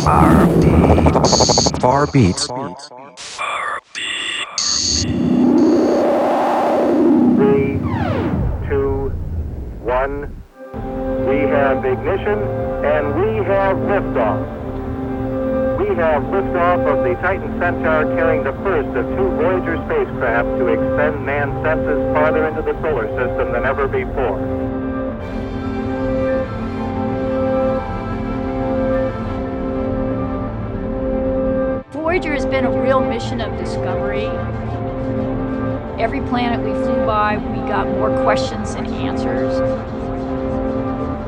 Far beats. Far beats. Three, two, one. We have ignition and we have liftoff. We have liftoff of the Titan Centaur carrying the first of two Voyager spacecraft to extend man's senses farther into the solar system than ever before. Voyager has been a real mission of discovery. Every planet we flew by, we got more questions than answers.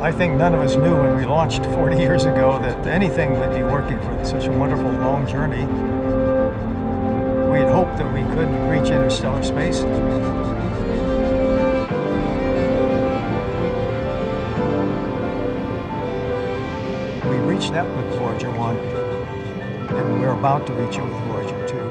I think none of us knew when we launched 40 years ago that anything would be working for such a wonderful long journey. We had hoped that we could reach interstellar space. We reached that with Voyager 1, and we're about to reach it with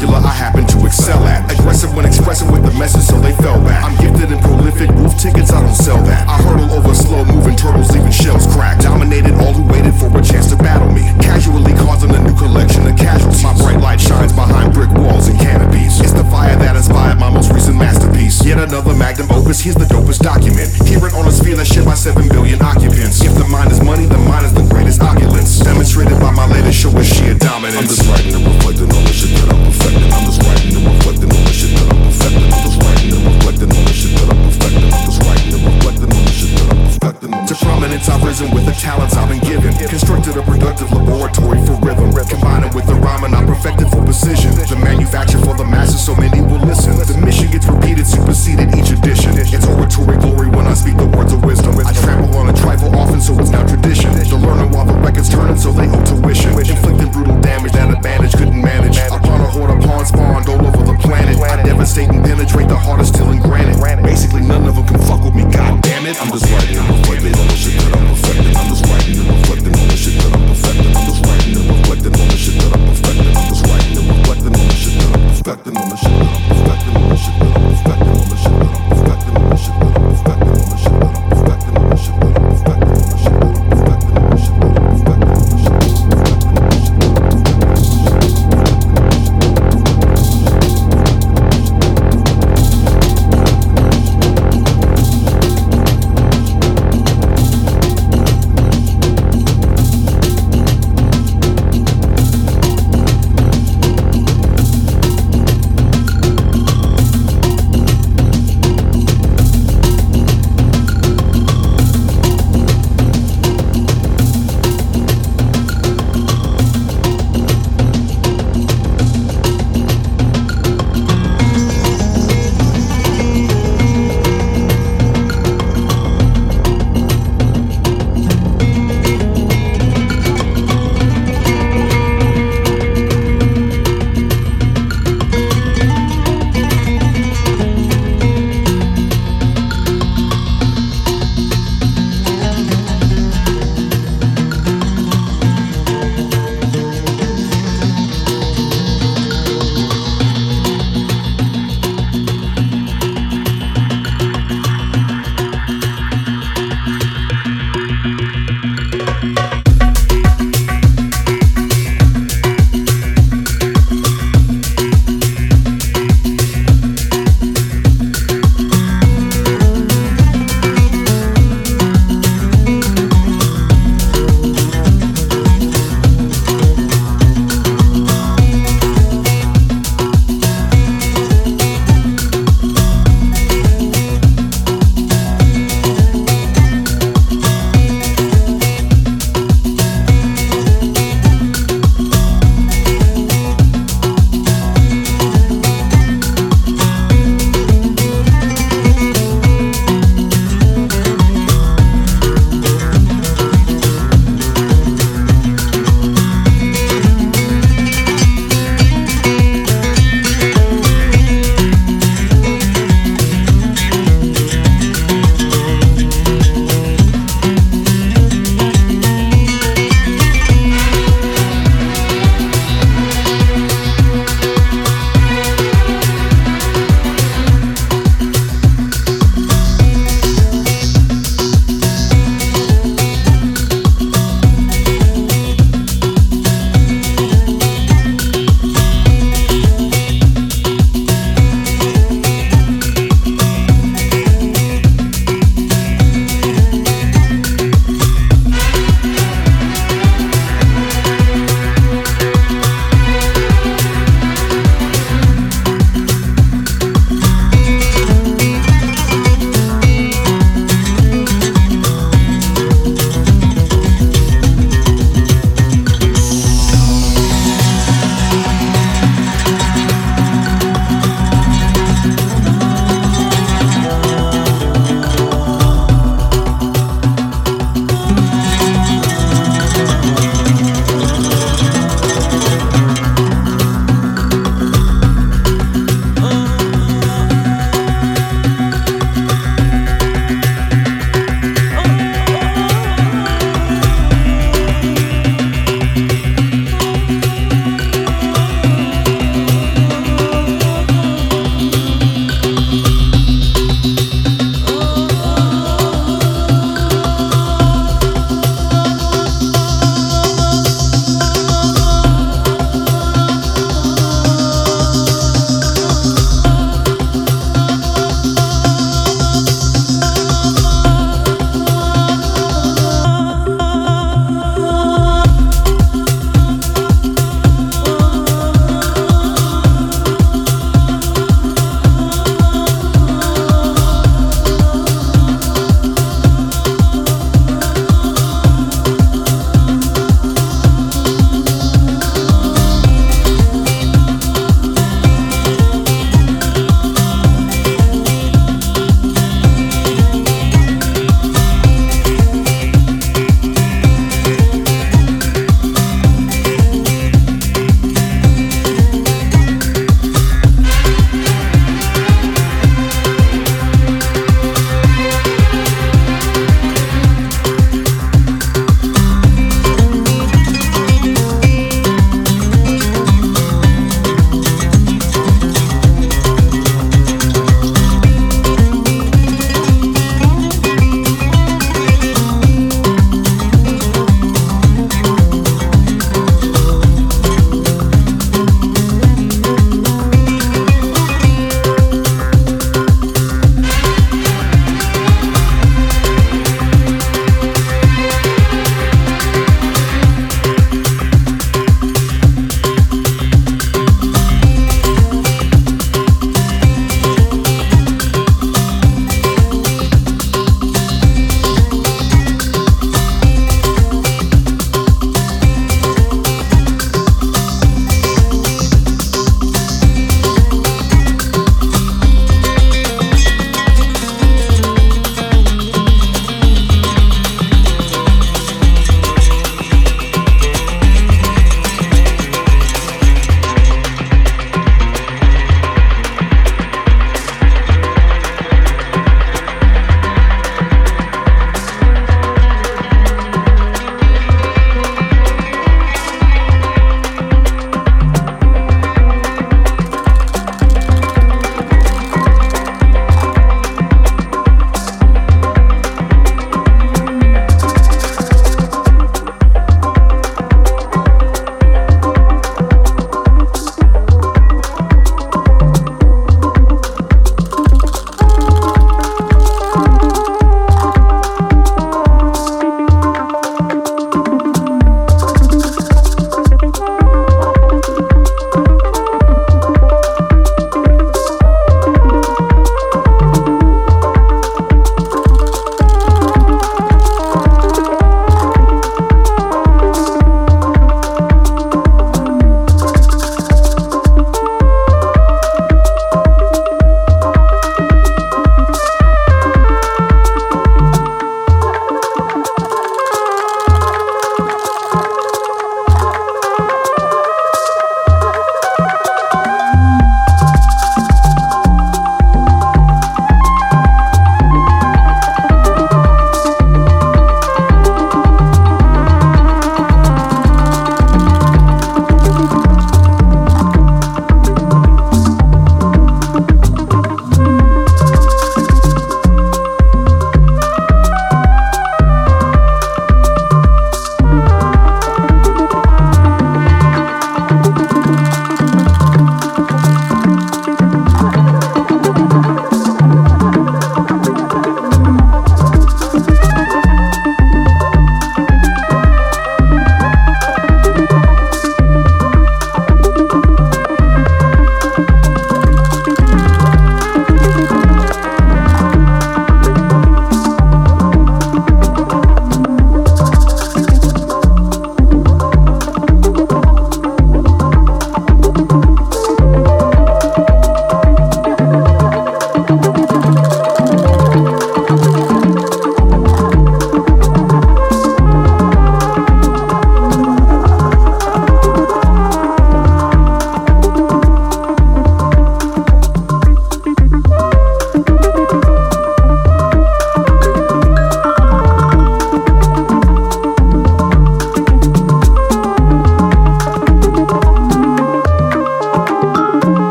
spectacular. I happen